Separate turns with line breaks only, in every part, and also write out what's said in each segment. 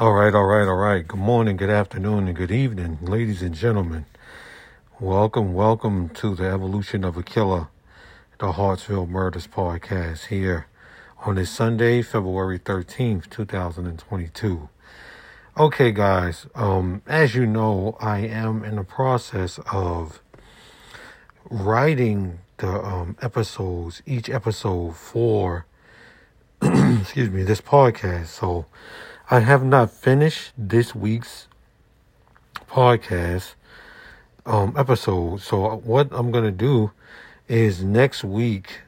All right, all right, all right. Good morning, good afternoon, and good evening, ladies and gentlemen. Welcome, welcome to the Evolution of a Killer, the Hartsville Murders Podcast here on this Sunday, February 13th, 2022. Okay, guys, um, as you know, I am in the process of writing the um, episodes, each episode for, excuse me, this podcast. So, I have not finished this week's podcast um, episode. So what I'm gonna do is next week.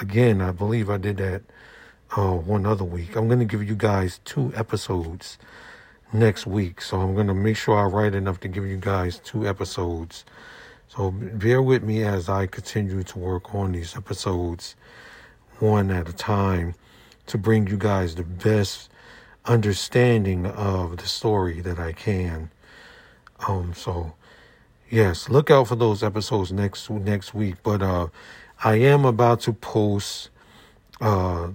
Again, I believe I did that uh, one other week. I'm gonna give you guys two episodes next week. So I'm gonna make sure I write enough to give you guys two episodes. So bear with me as I continue to work on these episodes one at a time to bring you guys the best understanding of the story that I can. Um, so yes, look out for those episodes next next week. But uh, I am about to post uh,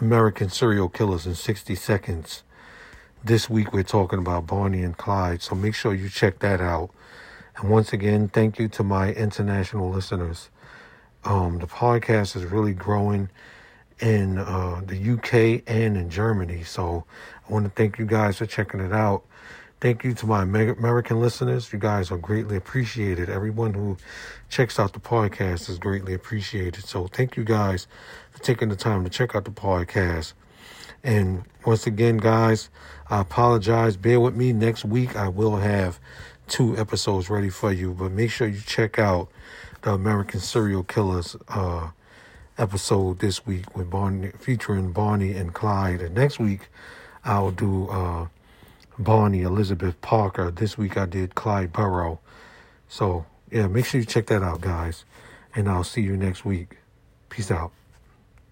American serial killers in 60 seconds. This week we're talking about Bonnie and Clyde, so make sure you check that out. And once again, thank you to my international listeners. Um, the podcast is really growing in uh, the UK and in Germany. So I want to thank you guys for checking it out. Thank you to my American listeners. You guys are greatly appreciated. Everyone who checks out the podcast is greatly appreciated. So thank you guys for taking the time to check out the podcast. And once again, guys, I apologize. Bear with me. Next week, I will have two episodes ready for you. But make sure you check out the American Serial Killers uh, episode this week with Barney, featuring Bonnie and Clyde. And next week, I'll do uh, Bonnie Elizabeth Parker. This week, I did Clyde Barrow. So, yeah, make sure you check that out, guys. And I'll see you next week. Peace out.